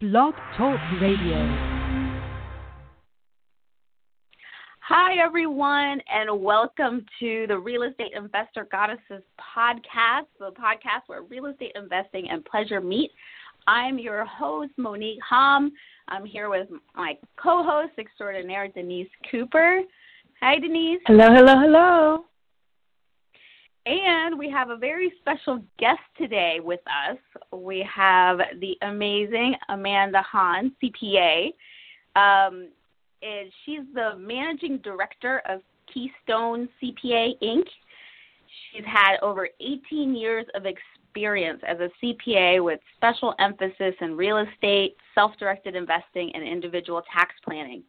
Blog Talk Radio. Hi, everyone, and welcome to the Real Estate Investor Goddesses podcast, the podcast where real estate investing and pleasure meet. I'm your host, Monique Hom. I'm here with my co host extraordinaire, Denise Cooper. Hi, Denise. Hello, hello, hello. And we have a very special guest today with us. We have the amazing Amanda Han, CPA. Um, and she's the managing director of Keystone CPA Inc. She's had over 18 years of experience as a CPA with special emphasis in real estate, self directed investing, and individual tax planning.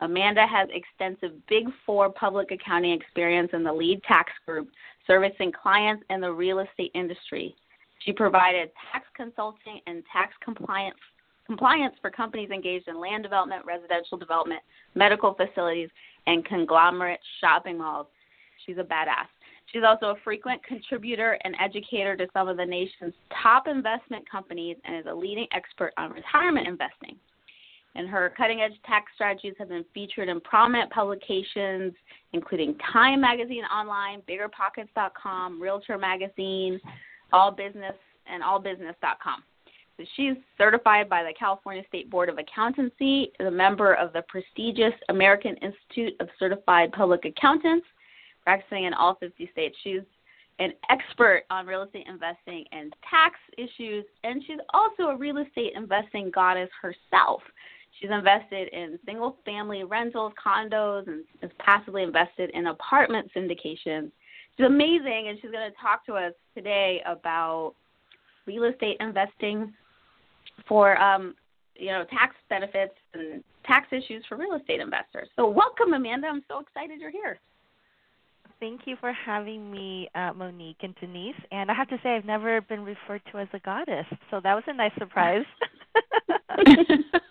Amanda has extensive Big Four public accounting experience in the lead tax group, servicing clients in the real estate industry. She provided tax consulting and tax compliance compliance for companies engaged in land development, residential development, medical facilities, and conglomerate shopping malls. She's a badass. She's also a frequent contributor and educator to some of the nation's top investment companies and is a leading expert on retirement investing and her cutting edge tax strategies have been featured in prominent publications, including Time Magazine Online, BiggerPockets.com, Realtor Magazine, All Business, and AllBusiness.com. So she's certified by the California State Board of Accountancy, is a member of the prestigious American Institute of Certified Public Accountants, practicing in all 50 states. She's an expert on real estate investing and tax issues, and she's also a real estate investing goddess herself. She's invested in single family rentals, condos, and is passively invested in apartment syndications. She's amazing, and she's going to talk to us today about real estate investing for um, you know tax benefits and tax issues for real estate investors. So, welcome, Amanda. I'm so excited you're here. Thank you for having me, uh, Monique and Denise. And I have to say, I've never been referred to as a goddess, so that was a nice surprise.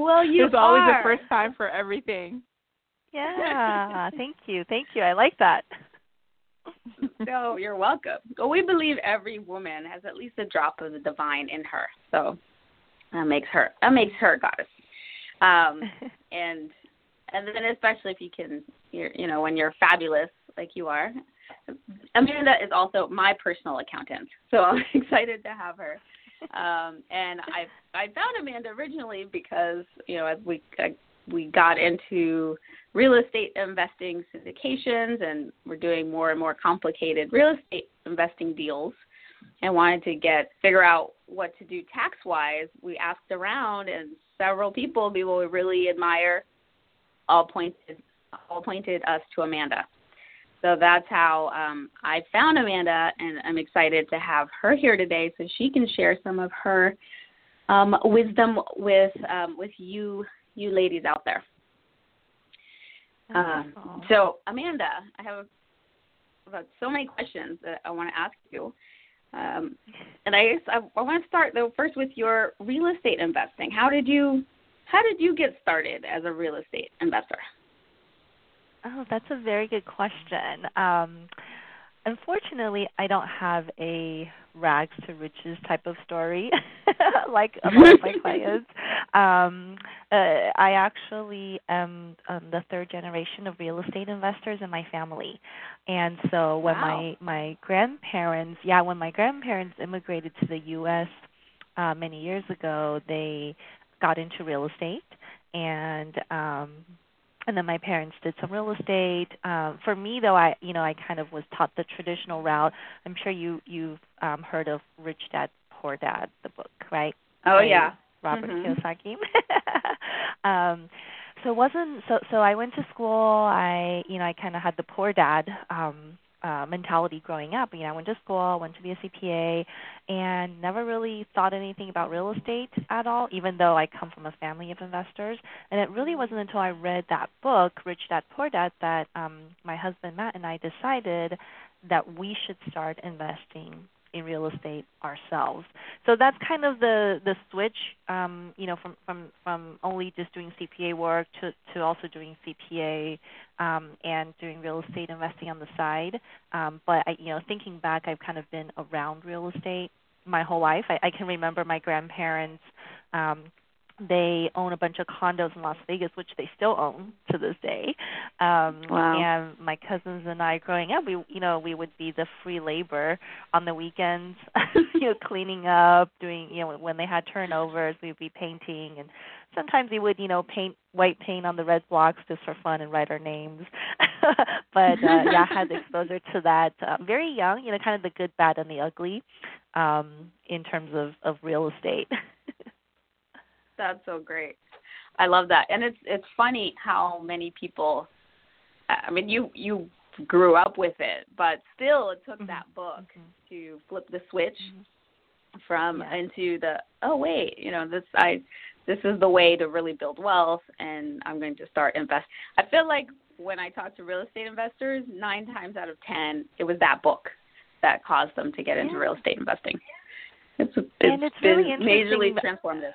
well, you There's are. always a first time for everything. Yeah, thank you, thank you. I like that. so you're welcome. Well, we believe every woman has at least a drop of the divine in her, so that makes her that makes her a goddess. Um, and and then especially if you can, you're, you know, when you're fabulous like you are. Amanda is also my personal accountant, so I'm excited to have her. Um, and I I found Amanda originally because you know as we uh, we got into real estate investing syndications and we're doing more and more complicated real estate investing deals and wanted to get figure out what to do tax wise we asked around and several people people we really admire all pointed all pointed us to amanda so that's how um, I found Amanda, and I'm excited to have her here today so she can share some of her um, wisdom with um, with you you ladies out there. Uh, so Amanda, I have about so many questions that I want to ask you. Um, and I I, I want to start though first with your real estate investing. How did you how did you get started as a real estate investor? Oh, that's a very good question. Um, unfortunately, I don't have a rags to riches type of story like a lot of my clients. Um, uh, I actually am um, the third generation of real estate investors in my family, and so when wow. my my grandparents, yeah, when my grandparents immigrated to the U.S. Uh, many years ago, they got into real estate and um and then my parents did some real estate. Um, for me, though, I you know I kind of was taught the traditional route. I'm sure you you've um, heard of Rich Dad Poor Dad, the book, right? Oh yeah, Robert mm-hmm. Kiyosaki. um, so it wasn't so so I went to school. I you know I kind of had the poor dad um, uh, mentality growing up. You know, I went to school, went to be a CPA, and never really thought anything about real estate at all, even though I come from a family of investors. And it really wasn't until I read that book, Rich Dad Poor Dad, that um, my husband Matt and I decided that we should start investing in real estate ourselves. So that's kind of the the switch, um, you know, from from from only just doing CPA work to to also doing CPA um, and doing real estate investing on the side. Um, but I, you know, thinking back, I've kind of been around real estate my whole life. I, I can remember my grandparents um, they own a bunch of condos in Las Vegas, which they still own to this day. Um, wow. And my cousins and I, growing up, we you know we would be the free labor on the weekends, you know, cleaning up, doing you know when they had turnovers, we'd be painting, and sometimes we would you know paint white paint on the red blocks just for fun and write our names. but uh, yeah, I had exposure to that uh, very young, you know, kind of the good, bad, and the ugly um, in terms of of real estate. That's so great. I love that, and it's it's funny how many people. I mean, you you grew up with it, but still, it took mm-hmm. that book mm-hmm. to flip the switch mm-hmm. from yeah. into the oh wait, you know this I this is the way to really build wealth, and I'm going to start invest. I feel like when I talk to real estate investors, nine times out of ten, it was that book that caused them to get into real estate investing. It's, it's, and it's been really majorly transformative.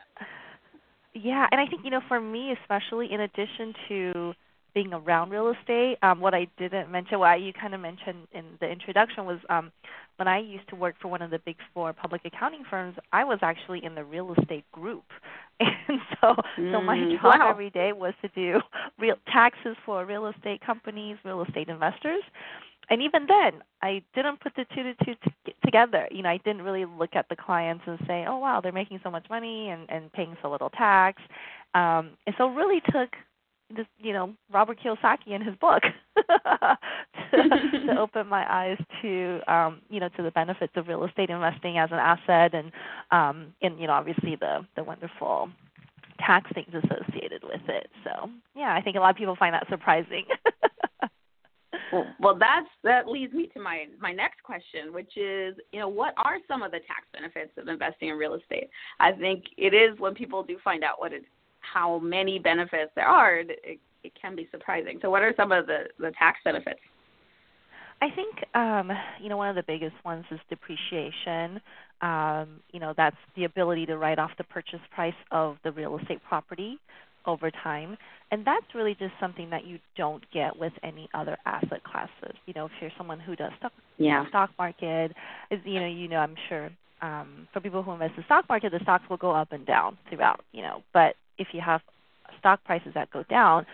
Yeah, and I think you know, for me especially, in addition to being around real estate, um, what I didn't mention, what you kind of mentioned in the introduction was um, when I used to work for one of the big four public accounting firms, I was actually in the real estate group, and so mm, so my mm-hmm. job wow. every day was to do real taxes for real estate companies, real estate investors, and even then, I didn't put the two to two t- together. You know, I didn't really look at the clients and say, "Oh, wow, they're making so much money and and paying so little tax." Um, and so, it really took this, you know, Robert Kiyosaki and his book to, to open my eyes to, um, you know, to the benefits of real estate investing as an asset, and um, and you know, obviously the the wonderful tax things associated with it. So, yeah, I think a lot of people find that surprising. Well, that's that leads me to my my next question, which is, you know, what are some of the tax benefits of investing in real estate? I think it is when people do find out what it, how many benefits there are, it, it can be surprising. So, what are some of the the tax benefits? I think um, you know one of the biggest ones is depreciation. Um, you know that's the ability to write off the purchase price of the real estate property over time. And that's really just something that you don't get with any other asset classes. You know, if you're someone who does stock, yeah. stock market, is you know, you know, I'm sure um, for people who invest in the stock market, the stocks will go up and down throughout. You know, but if you have stock prices that go down,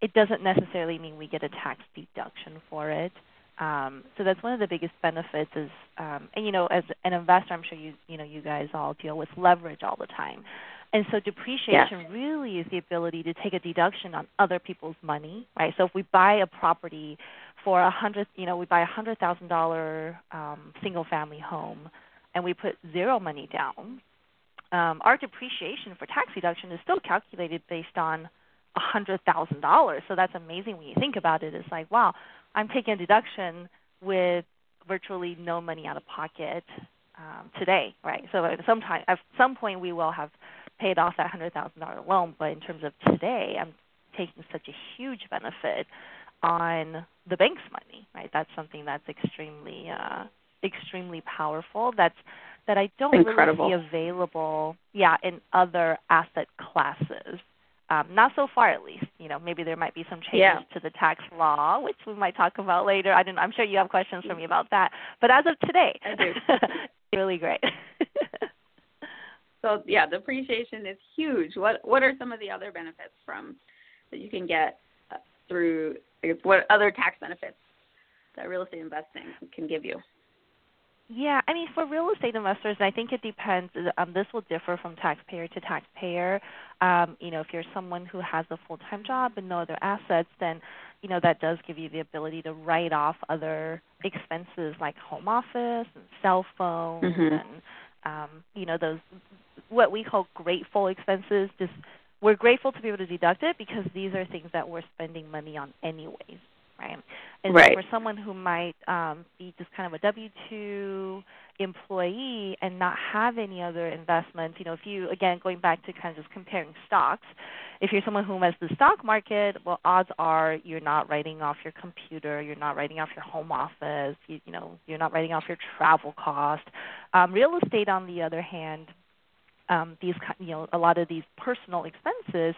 it doesn't necessarily mean we get a tax deduction for it. Um, so that's one of the biggest benefits is, um, and you know, as an investor, I'm sure you you know you guys all deal with leverage all the time. And so depreciation yes. really is the ability to take a deduction on other people's money, right? So if we buy a property for a hundred, you know, we buy a hundred thousand dollar um, single family home, and we put zero money down, um, our depreciation for tax deduction is still calculated based on a hundred thousand dollars. So that's amazing when you think about it. It's like, wow, I'm taking a deduction with virtually no money out of pocket um, today, right? So at some time, at some point, we will have paid off that hundred thousand dollar loan, but in terms of today, I'm taking such a huge benefit on the bank's money, right? That's something that's extremely uh, extremely powerful. That's that I don't Incredible. really see available, yeah, in other asset classes. Um, not so far, at least. You know, maybe there might be some changes yeah. to the tax law, which we might talk about later. I don't, I'm sure you have questions for me about that. But as of today, I do. really great. So yeah, the depreciation is huge. What what are some of the other benefits from that you can get uh, through? I guess, what other tax benefits that real estate investing can give you? Yeah, I mean, for real estate investors, I think it depends. Um, this will differ from taxpayer to taxpayer. Um, you know, if you're someone who has a full-time job and no other assets, then you know that does give you the ability to write off other expenses like home office and cell phone mm-hmm. and um, you know those what we call grateful expenses. Just we're grateful to be able to deduct it because these are things that we're spending money on anyways, right? And right. so for someone who might um, be just kind of a W two employee and not have any other investments, you know, if you again going back to kind of just comparing stocks, if you're someone who invests in the stock market, well, odds are you're not writing off your computer, you're not writing off your home office, you, you know, you're not writing off your travel cost. Um, real estate, on the other hand, um, these you know a lot of these personal expenses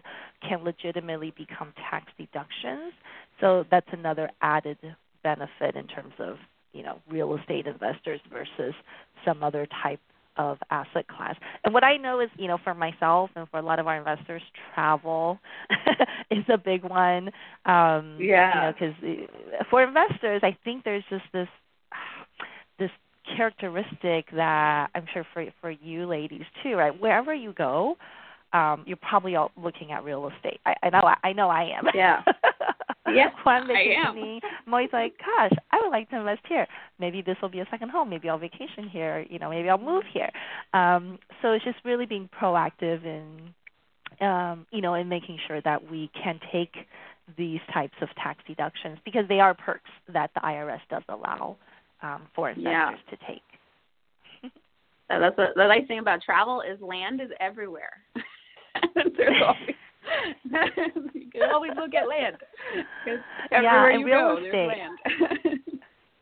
can legitimately become tax deductions. So that's another added benefit in terms of you know real estate investors versus some other type of asset class. And what I know is, you know, for myself and for a lot of our investors, travel is a big one. Um, yeah. You know, because for investors, I think there's just this this characteristic that I'm sure for for you ladies too, right? Wherever you go, um, you're probably all looking at real estate. I, I know I know I am. Yeah. Yes, One I am. I'm always like, gosh, I would like to invest here. Maybe this will be a second home. Maybe I'll vacation here. You know, maybe I'll move here. Um, so it's just really being proactive in, um, you know, in making sure that we can take these types of tax deductions because they are perks that the IRS does allow um, for investors Yeah. to take. So that's what the nice thing about travel is land is everywhere. There's always you can always look at land. Yeah, and real go, estate. land.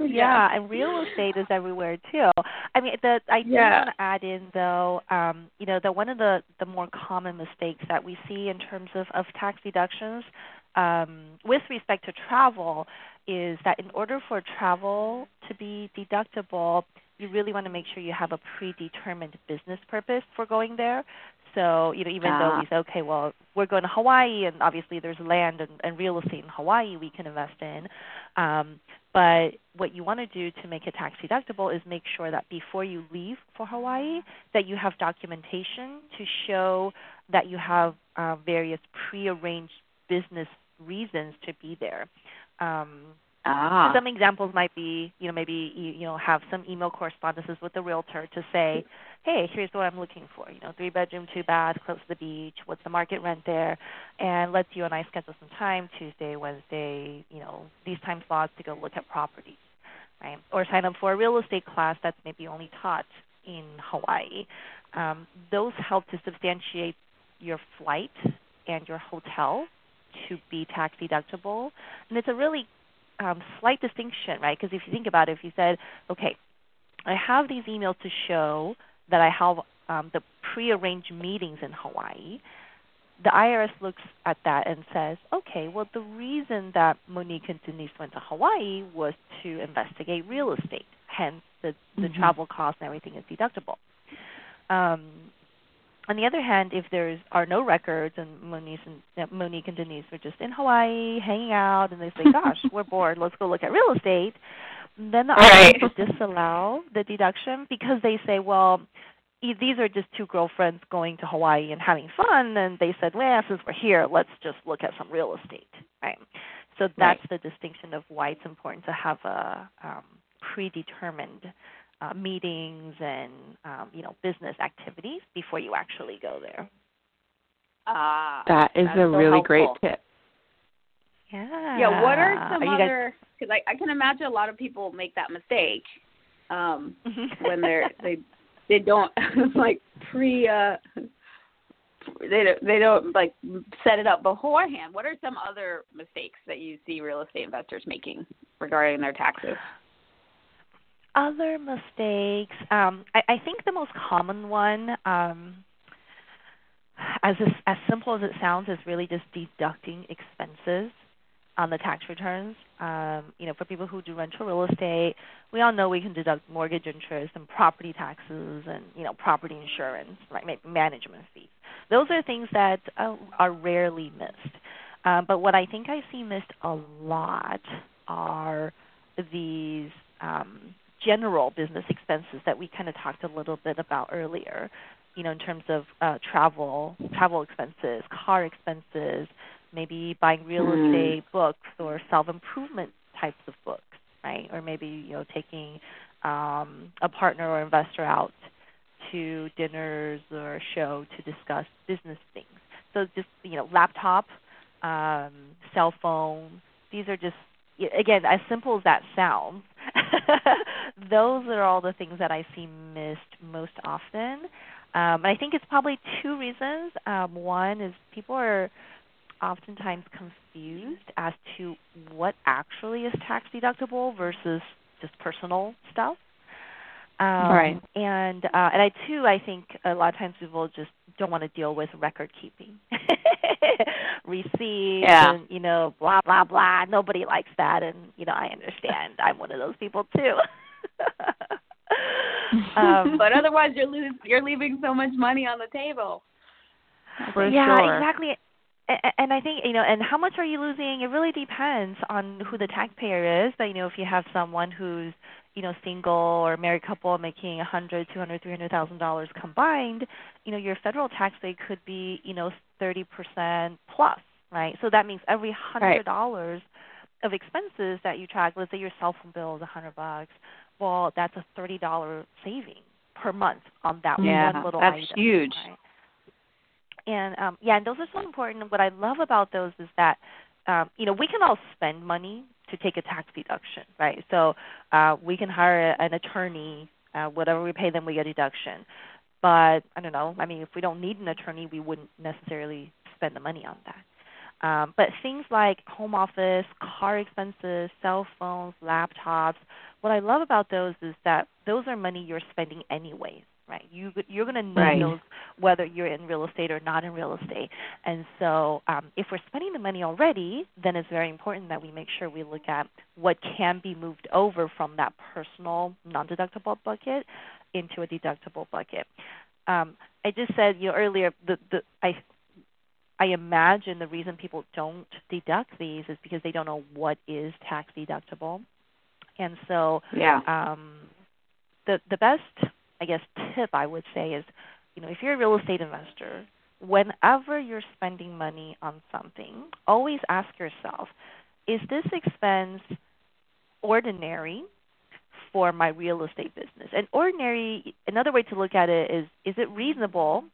Yeah, and real estate is everywhere too. I mean, the I do Yeah. want to add in though, um, you know, that one of the the more common mistakes that we see in terms of of tax deductions um, with respect to travel is that in order for travel to be deductible, you really want to make sure you have a predetermined business purpose for going there. So, you know, even though Ah. we say, okay, well, we're going to Hawaii, and obviously there's land and, and real estate in Hawaii we can invest in. Um, but what you want to do to make it tax deductible is make sure that before you leave for Hawaii, that you have documentation to show that you have uh, various prearranged business reasons to be there. Um, ah. some examples might be, you know, maybe you, you know have some email correspondences with the realtor to say, hey, here's what I'm looking for. You know, three bedroom, two bath, close to the beach. What's the market rent there? And let's you and I schedule some time Tuesday, Wednesday, you know, these time slots to go look at properties, right? Or sign up for a real estate class that's maybe only taught in Hawaii. Um, those help to substantiate your flight and your hotel to be tax deductible, and it's a really um, slight distinction, right? Because if you think about it, if you said, okay, I have these emails to show that I have um, the prearranged meetings in Hawaii, the IRS looks at that and says, okay, well, the reason that Monique and Denise went to Hawaii was to investigate real estate. Hence, the, the Mhm. travel costs and everything is deductible. Um, on the other hand, if there are no records and Monique and, uh, Monique and Denise are just in Hawaii hanging out and they say, gosh, we're bored, let's go look at real estate, then the Right. IRS will disallow the deduction because they say, well, these are just two girlfriends going to Hawaii and having fun, and they said, well, since we're here, let's just look at some real estate, right? So that's the distinction of why it's important to have a um, predetermined uh, meetings and um, you know business activities before you actually go there. Ah. That is a so really great tip. Yeah. Yeah. What are some you guys- other? Because I, I can imagine a lot of people make that mistake um, when they're they they don't like pre uh they don't they don't like set it up beforehand. What are some other mistakes that you see real estate investors making regarding their taxes? Other mistakes. Um, I, I think the most common one um, as as simple as it sounds is really just deducting expenses on the tax returns. Um, you know for people who do rental real estate we all know we can deduct mortgage interest and property taxes and you know property insurance right ma- management fees. Those are things that uh, are rarely missed. Um, but what I think I see missed a lot are these um, general business expenses that we kind of talked a little bit about earlier. You know, in terms of uh, travel, travel expenses, car expenses, maybe buying real Hmm. estate books or self improvement types of books, right? Or maybe you know taking um, a partner or investor out to dinners or a show to discuss business things. So just you know, laptop, um, cell phone. These are just again as simple as that sounds. those are all the things that I see missed most often. Um, and I think it's probably two reasons. Um, one is people are oftentimes confused as to what actually is tax deductible versus just personal stuff. Um, Right. And uh, and I too I think a lot of times people just don't want to deal with record keeping, receipts, Yeah. and you know blah blah blah. Nobody likes that, and you know I understand. I'm one of those people too. um, but otherwise, you're losing, you're leaving so much money on the table. For yeah, sure. exactly. And I think you know, and how much are you losing? It really depends on who the taxpayer is. But you know, if you have someone who's you know single or married couple making a hundred, two hundred, three hundred thousand dollars combined, you know, your federal tax rate could be you know thirty percent plus, right? So that means every hundred dollars right. of expenses that you track, let's say your cell phone bill is a hundred bucks, well, that's a thirty dollar saving per month on that yeah, one little that's item. That's huge. Right? and um, yeah, and those are so important. What I love about those is that um, you know we can all spend money to take a tax deduction, right? So uh, we can hire an attorney, uh, whatever we pay them, we get a deduction. But I don't know. I mean, if we don't need an attorney, we wouldn't necessarily spend the money on that. Um, but things like home office, car expenses, cell phones, laptops, what I love about those is that those are money you're spending anyways right? You you're going to need right. those whether you're in real estate or not in real estate. And so, um, if we're spending the money already, then it's very important that we make sure we look at what can be moved over from that personal non-deductible bucket into a deductible bucket. Um, I just said you know, earlier the the I I imagine the reason people don't deduct these is because they don't know what is tax deductible. And so yeah. um, the the best I guess tip I would say is, you know, if you're a real estate investor, whenever you're spending money on something, always ask yourself, is this expense ordinary for my real estate business? And ordinary, another way to look at it is, is it reasonable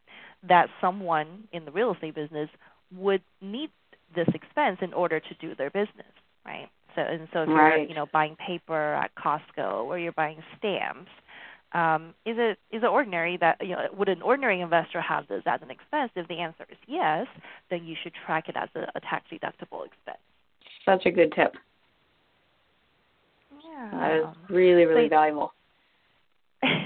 that someone in the real estate business would need this expense in order to do their business, right? So and so if right. you're you know buying paper at Costco or you're buying stamps, um, is it is it ordinary that you know would an ordinary investor have this as an expense? If the answer is yes, then you should track it as a, a tax deductible expense. Such a good tip. Yeah, that is really really so, valuable. Thank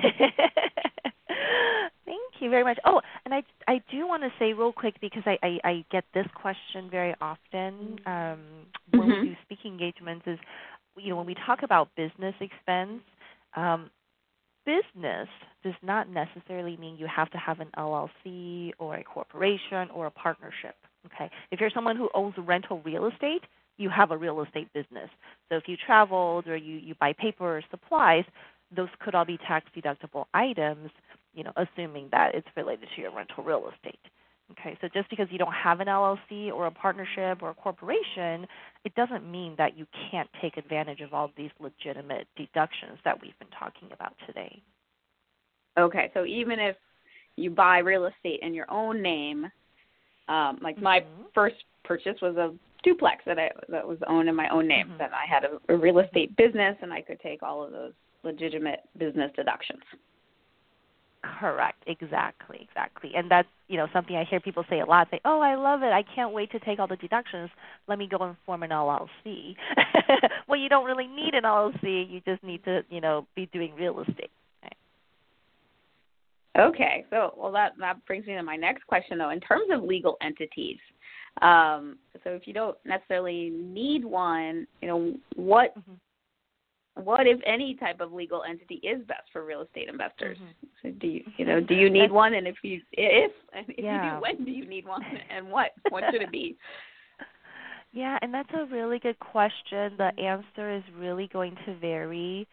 you very much. Oh, and I I do want to say real quick because I I, I get this question very often um, when mm-hmm. we do speaking engagements is you know when we talk about business expense. Um, business does not necessarily mean you have to have an LLC or a corporation or a partnership. Okay, if you're someone who owns rental real estate, you have a real estate business. So if you traveled or you, you buy paper or supplies, those could all be tax deductible items, you know, assuming that it's related to your rental real estate. Okay, so just because you don't have an LLC or a partnership or a corporation, it doesn't mean that you can't take advantage of all these legitimate deductions that we've been talking about today. Okay, so even if you buy real estate in your own name, um, like my mm-hmm. first purchase was a duplex that I that was owned in my own name. Mm-hmm. Then I had a, a real estate business, and I could take all of those legitimate business deductions. Correct. Exactly. Exactly. And that's you know something I hear people say a lot. Say, "Oh, I love it. I can't wait to take all the deductions. Let me go and form an LLC." well, you don't really need an LLC. You just need to you know be doing real estate. Okay. So well, that that brings me to my next question though. In terms of legal entities, um, so if you don't necessarily need one, you know what. Mm-hmm what if any type of legal entity is best for real estate investors? Mm-hmm. So do you you know do you need one and if you if and if yeah. you do when do you need one and what what should it be? Yeah, and that's a really good question. The answer is really going to vary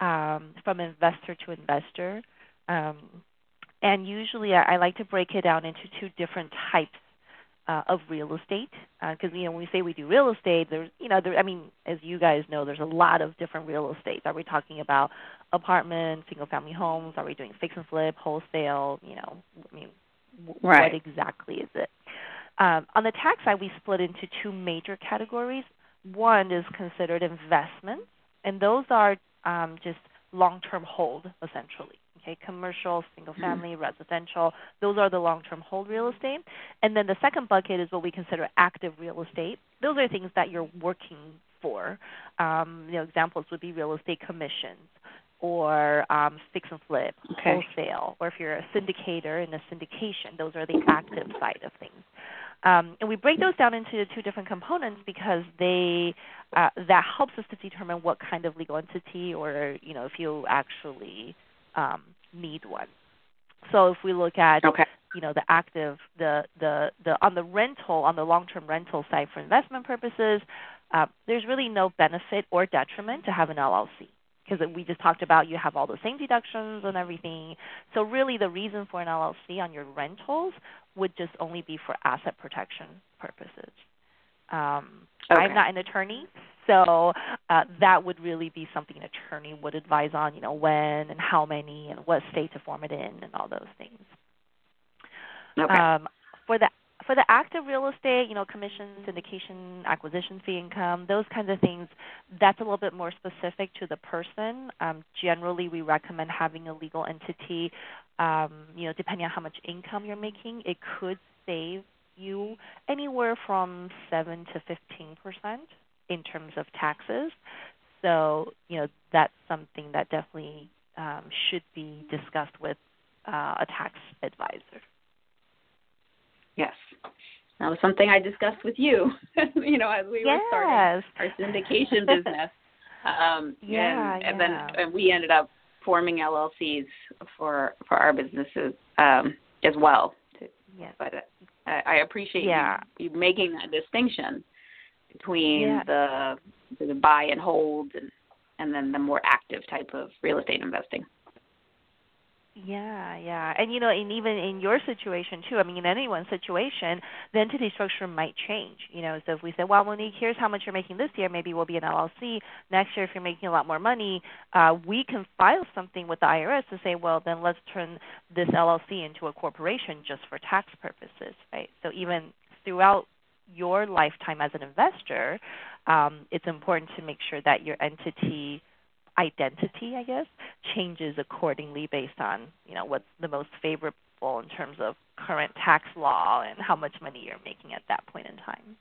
um, from investor to investor. Um, and usually I, I like to break it down into two different types uh, of real estate because uh, you know when we say we do real estate there's you know there I mean as you guys know there's a lot of different real estate are we talking about apartments single family homes? Are we doing fix and flip wholesale? You know I mean w- right. what exactly is it? Um, on the tax side we split into two major categories. One is considered investments and those are um, just long term hold essentially Okay, commercial, single mm-hmm. family, residential, those are the long-term hold real estate. And then the second bucket is what we consider active real estate. Those are things that you're working for. Um, you know, examples would be real estate commissions or um, fix and flip, okay. wholesale, or if you're a syndicator in a syndication, those are the active side of things. Um, and we break those down into two different components because they uh, that helps us to determine what kind of legal entity or you know if you actually um, need one. So if we look at Okay. you know the active the the the on the rental on the long term rental side for investment purposes, uh, there's really no benefit or detriment to have an LLC because we just talked about you have all the same deductions and everything. So really the reason for an LLC on your rentals would just only be for asset protection purposes. Um, Okay. I'm not an attorney, so uh, that would really be something an attorney would advise on. You know when and how many and what state to form it in and all those things. Okay. Um, for the for the active real estate, you know, commission, syndication, acquisition fee income, those kinds of things, that's a little bit more specific to the person. Um, generally, we recommend having a legal entity. Um, you know, depending on how much income you're making, it could save you anywhere from seven to fifteen percent in terms of taxes. So, you know, that's something that definitely um, should be discussed with uh, a tax advisor. Yes. That was something I discussed with you, you know, as we were starting our syndication business. Um, Yeah, and, and yeah. then and we ended up forming LLCs for for our businesses um, as well. Yes. But uh, I, I appreciate Yeah. you, you making that distinction between Yeah. the the buy and hold and and then the more active type of real estate investing. Yeah, yeah. And you know, and even in your situation too, I mean in anyone's situation, the entity structure might change. You know, so if we say, Well, Monique, here's how much you're making this year, maybe we'll be an LLC. Next year if you're making a lot more money, uh, we can file something with the IRS to say, Well then let's turn this LLC into a corporation just for tax purposes, right? So even throughout your lifetime as an investor, um, it's important to make sure that your entity identity, I guess, changes accordingly based on you know what's the most favorable in terms of current tax law and how much money you're making at that point in time.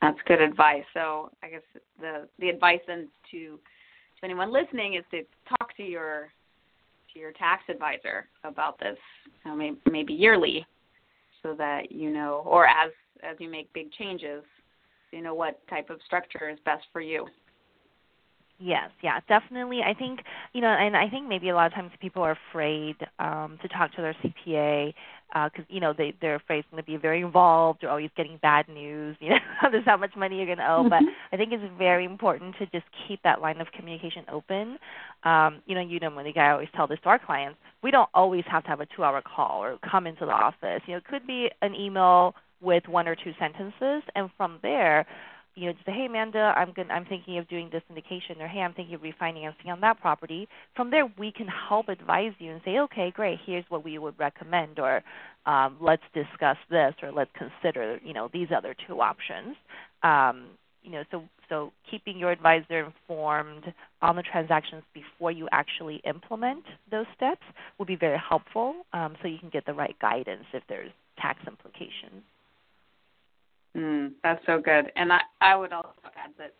That's good advice. So I guess the the advice then to to anyone listening is to talk to your to your tax advisor about this, you know, maybe, maybe yearly, so that you know, or as as you make big changes, you know what type of structure is best for you. Yes, yeah, definitely. I think you know, and I think maybe a lot of times people are afraid um, to talk to their CPA because you know they they're afraid it's going to be very involved or always getting bad news. You know, there's how much money you're going to owe. But I think it's very important to just keep that line of communication open. Um, you know, you know, Monique, I always tell this to our clients. We don't always have to have a two-hour call or come into the office. You know, it could be an email with one or two sentences, and from there you know, say, hey, Amanda, I'm going I'm thinking of doing this syndication, or hey, I'm thinking of refinancing on that property. From there, we can help advise you and say, okay, great, here's what we would recommend, or um, let's discuss this, or let's consider, you know, these other two options. Um, you know, so so keeping your advisor informed on the transactions before you actually implement those steps will be very helpful, um, so you can get the right guidance if there's tax implications. Mm, that's so good. And I, I would also add that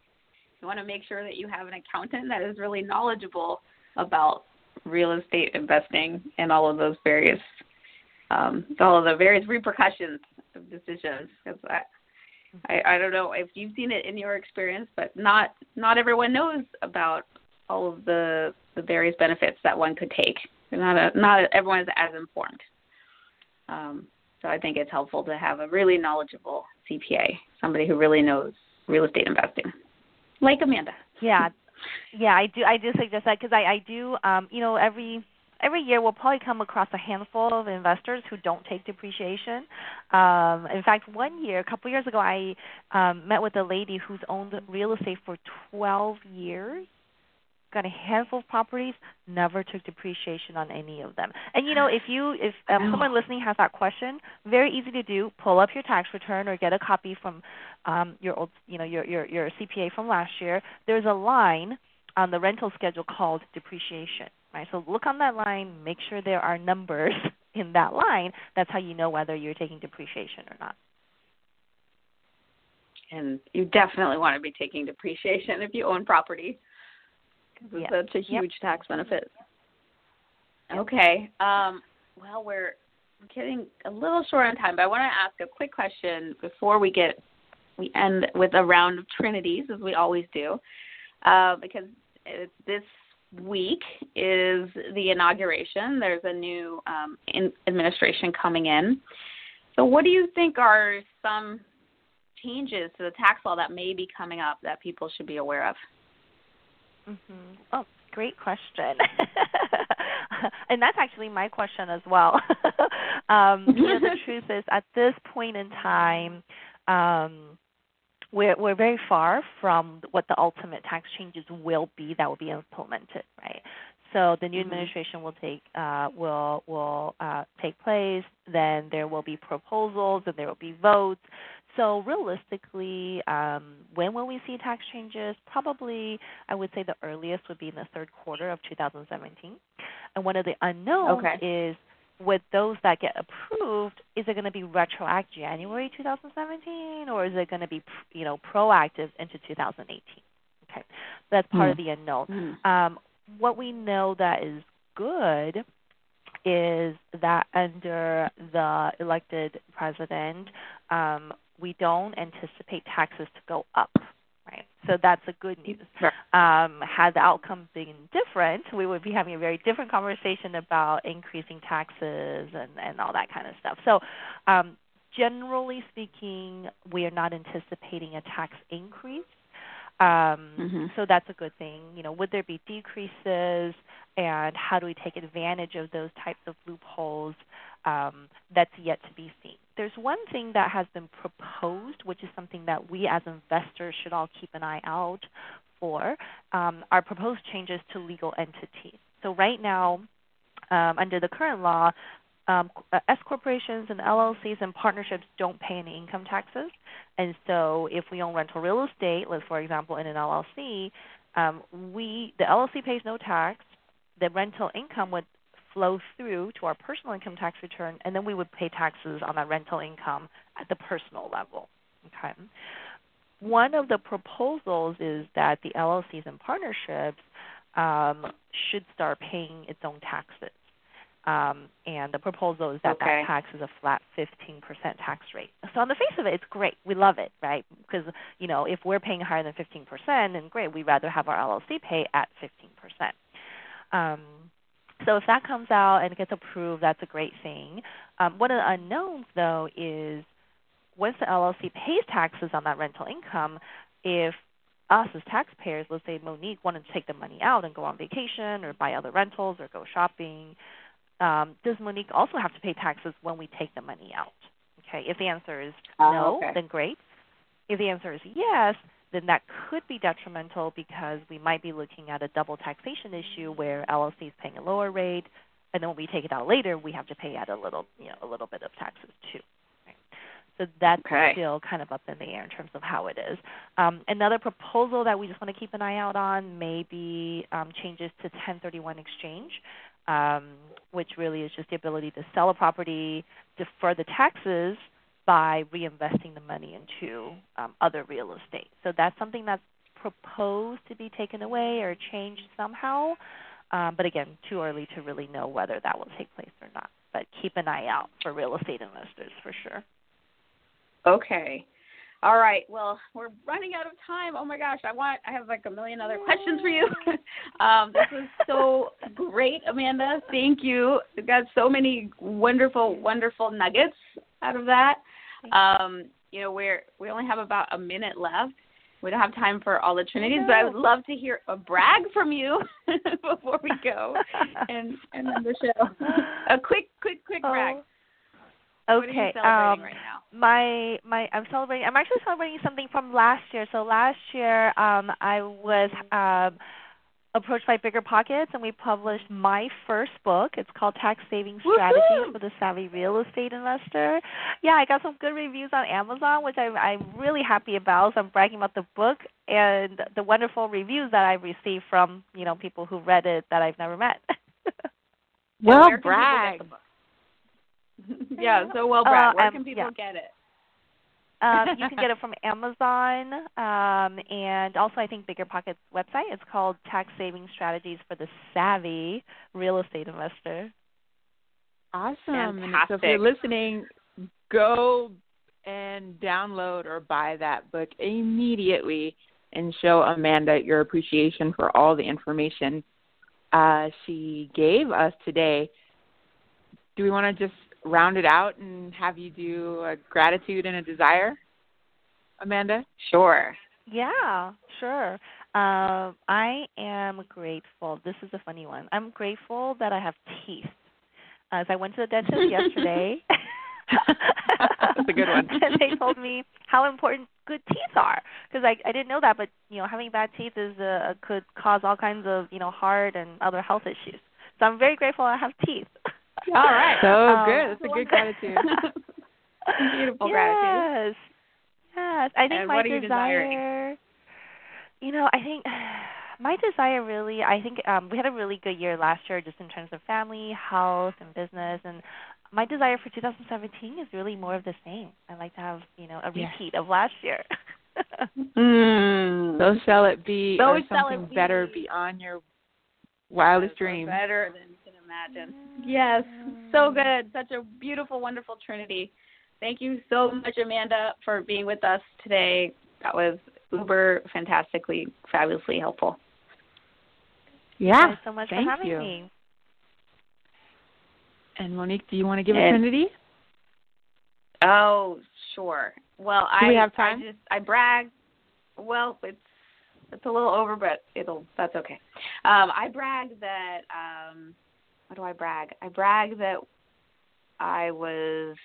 you want to make sure that you have an accountant that is really knowledgeable about real estate investing and all of those various um, all of the various repercussions of decisions. Because I, I, I don't know if you've seen it in your experience, but not not everyone knows about all of the the various benefits that one could take. Not a, not everyone is as informed. Um, so I think it's helpful to have a really knowledgeable CPA, somebody who really knows real estate investing, like Amanda. Yeah, yeah, I do. I do suggest that because I, I do. Um, you know, every every year we'll probably come across a handful of investors who don't take depreciation. Um, in fact, one year, a couple years ago, I um, met with a lady who's owned real estate for 12 years. Got a handful of properties, never took depreciation on any of them. And you know, if you if um, someone listening has that question, very easy to do. Pull up your tax return or get a copy from um, your old, you know, your your your CPA from last year. There's a line on the rental schedule called depreciation. Right. So look on that line. Make sure there are numbers in that line. That's how you know whether you're taking depreciation or not. And you definitely want to be taking depreciation if you own property because such a Yep. huge tax benefit. Okay. Um, well, we're getting a little short on time, but I want to ask a quick question before we get we end with a round of trinities, as we always do, uh, because this week is the inauguration. There's a new um, in administration coming in. So, what do you think are some changes to the tax law that may be coming up that people should be aware of? Mm-hmm. Oh, great question. and that's actually my question as well. um, you know, the truth is, at this point in time, um, we're we're very far from what the ultimate tax changes will be that will be implemented, right? So the new mm-hmm. administration will take uh, will will uh, take place. Then there will be proposals and there will be votes. So realistically, um, when will we see tax changes? Probably, I would say the earliest would be in the third quarter of 2017. And one of the unknowns okay. is with those that get approved, is it going to be retroactive January 2017, or is it going to be you know proactive into 2018? Okay, that's part mm. of the unknown. Mm. Um, what we know that is good is that under the elected president, um, we don't anticipate taxes to go up. Right. So that's a good news. Sure. Um, had the outcome been different, we would be having a very different conversation about increasing taxes and, and all that kind of stuff. So, um, generally speaking, we are not anticipating a tax increase. Um, mm-hmm. So that's a good thing. You know, would there be decreases, and how do we take advantage of those types of loopholes? Um, that's yet to be seen. There's one thing that has been proposed, which is something that we as investors should all keep an eye out for, um, are proposed changes to legal entities. So right now, um, under the current law, um, uh, S corporations and LLCs and partnerships don't pay any income taxes. And so, if we own rental real estate, let's for example in an LLC, um, we the LLC pays no tax. The rental income would flow through to our personal income tax return, and then we would pay taxes on that rental income at the personal level. Okay. One of the proposals is that the LLCs and partnerships um, should start paying its own taxes. Um, and the proposal is that okay. that tax is a flat 15% tax rate. So on the face of it, it's great. We love it, right? Because you know, if we're paying higher than 15%, then great. We'd rather have our LLC pay at 15%. Um, so if that comes out and gets approved, that's a great thing. Um, one of the unknowns, though, is once the LLC pays taxes on that rental income, if us as taxpayers, let's say Monique wanted to take the money out and go on vacation or buy other rentals or go shopping, um, does Monique also have to pay taxes when we take the money out? Okay, if the answer is oh, no, okay. then great. If the answer is yes, then that could be detrimental because we might be looking at a double taxation issue where LLC is paying a lower rate, and then when we take it out later, we have to pay out a little, you know, a little bit of taxes too. So that's okay. still kind of up in the air in terms of how it is. Um, another proposal that we just want to keep an eye out on may be um, changes to 1031 exchange um, which really is just the ability to sell a property, defer the taxes by reinvesting the money into um, other real estate. So that's something that's proposed to be taken away or changed somehow. Um, but again, too early to really know whether that will take place or not. But keep an eye out for real estate investors for sure. Okay. All right. Well, we're running out of time. Oh my gosh, I want I have like a million other questions for you. um, this was so great, Amanda. Thank you. We got so many wonderful, wonderful nuggets out of that. Um, you know, we're we only have about a minute left. We don't have time for all the trinities, but I would love to hear a brag from you before we go and and end the show. a quick, quick, quick oh. brag. Okay. um, right my my I'm celebrating. I'm actually celebrating something from last year. So last year, um, I was um, approached by Bigger Pockets, and we published my first book. It's called Tax Saving Strategies Woo-hoo! for the Savvy Real Estate Investor. Yeah, I got some good reviews on Amazon, which I'm I'm really happy about. So I'm bragging about the book and the wonderful reviews that I've received from you know people who read it that I've never met. well, brag. yeah, so well, Brad, uh, where um, can people yeah. get it? Um, you can get it from Amazon, um, and also I think Bigger Pockets website. It's called Tax Saving Strategies for the Savvy Real Estate Investor. Awesome! Fantastic. So if you're listening, go and download or buy that book immediately and show Amanda your appreciation for all the information uh, she gave us today. Do we want to just round it out and have you do a gratitude and a desire, Amanda? Sure. Yeah, sure. Um, I am grateful. This is a funny one. I'm grateful that I have teeth. As I went to the dentist yesterday. That's a good one. and they told me how important good teeth are because I I didn't know that, but you know having bad teeth is uh, could cause all kinds of you know heart and other health issues. So I'm very grateful I have teeth. All right. So Um, good. That's a good gratitude. Beautiful yes. gratitude. Yes. I think And my what are you desire desiring? you know, I think my desire really I think um we had a really good year last year just in terms of family, health and business and my desire for 2017 is really more of the same. I'd like to have, you know, a Yes. repeat of last year. Mm. So shall it be, So or shall it something better be. beyond your wildest dreams. Better than imagine. Yes. So good. Such a beautiful, wonderful Trinity. Thank you so much, Amanda, for being with us today. That was uber fantastically, fabulously helpful. Yeah. Thanks so much thank for having you. me. And Monique, do you want to give a Trinity? Oh, sure. Well, Do I we have time? I just I brag. Well, it's it's a little over, but it'll that's okay. Um, I brag that um, what do I brag? I brag that I was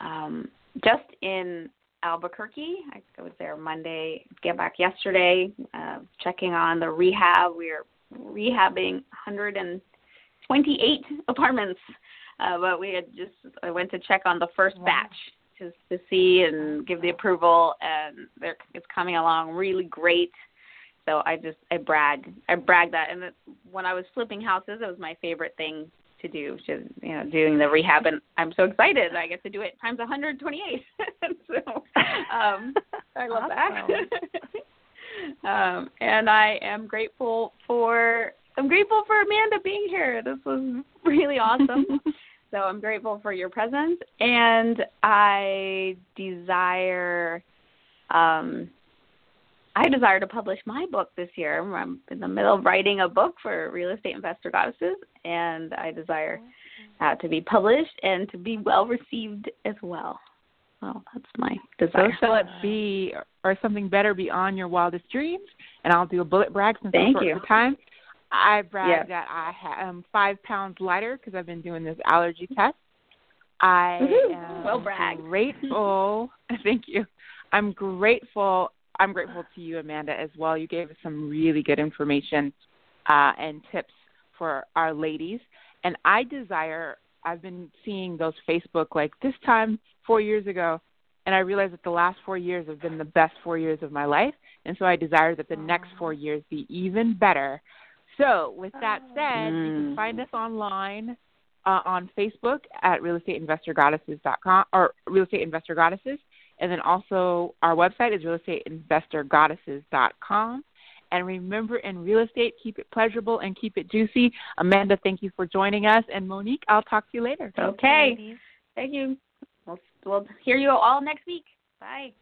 um, just in Albuquerque. I was there Monday. Get back yesterday, uh, checking on the rehab. We are rehabbing 128 apartments, uh, but we had just I went to check on the first batch just to see and give the approval, and it's coming along really great. So I just I brag I brag that, and it, when I was flipping houses, it was my favorite thing to do, just you know, doing the rehab, and I'm so excited I get to do it times 128. so um, I love that. um, and I am grateful for I'm grateful for Amanda being here. This was really awesome. so I'm grateful for your presence, and I desire. Um, I desire to publish my book this year. I'm in the middle of writing a book for real estate investor goddesses, and I desire uh, to be published and to be well received as well. Well, that's my desire. So desire. shall it be, or something better beyond your wildest dreams. And I'll do a bullet brag since Thank we're short you. for time. I brag Yes. that I am five pounds lighter because I've been doing this allergy test. I Woohoo. am Well bragged. grateful. thank you. I'm grateful. I'm grateful to you, Amanda, as well. You gave us some really good information uh, and tips for our ladies. And I desire. I've been seeing those Facebook like this time four years ago, and I realized that the last four years have been the best four years of my life. And so I desire that the next four years be even better. So, with that said, you can Mm. find us online uh, on Facebook at realestateinvestorgoddesses.com or Real Estate Investor Goddesses. And then also our website is realestateinvestorgoddesses.com. And remember, in real estate, keep it pleasurable and keep it juicy. Amanda, thank you for joining us. And Monique, I'll talk to you later. Okay. Ladies. Thank you. We'll, we'll hear you all next week. Bye.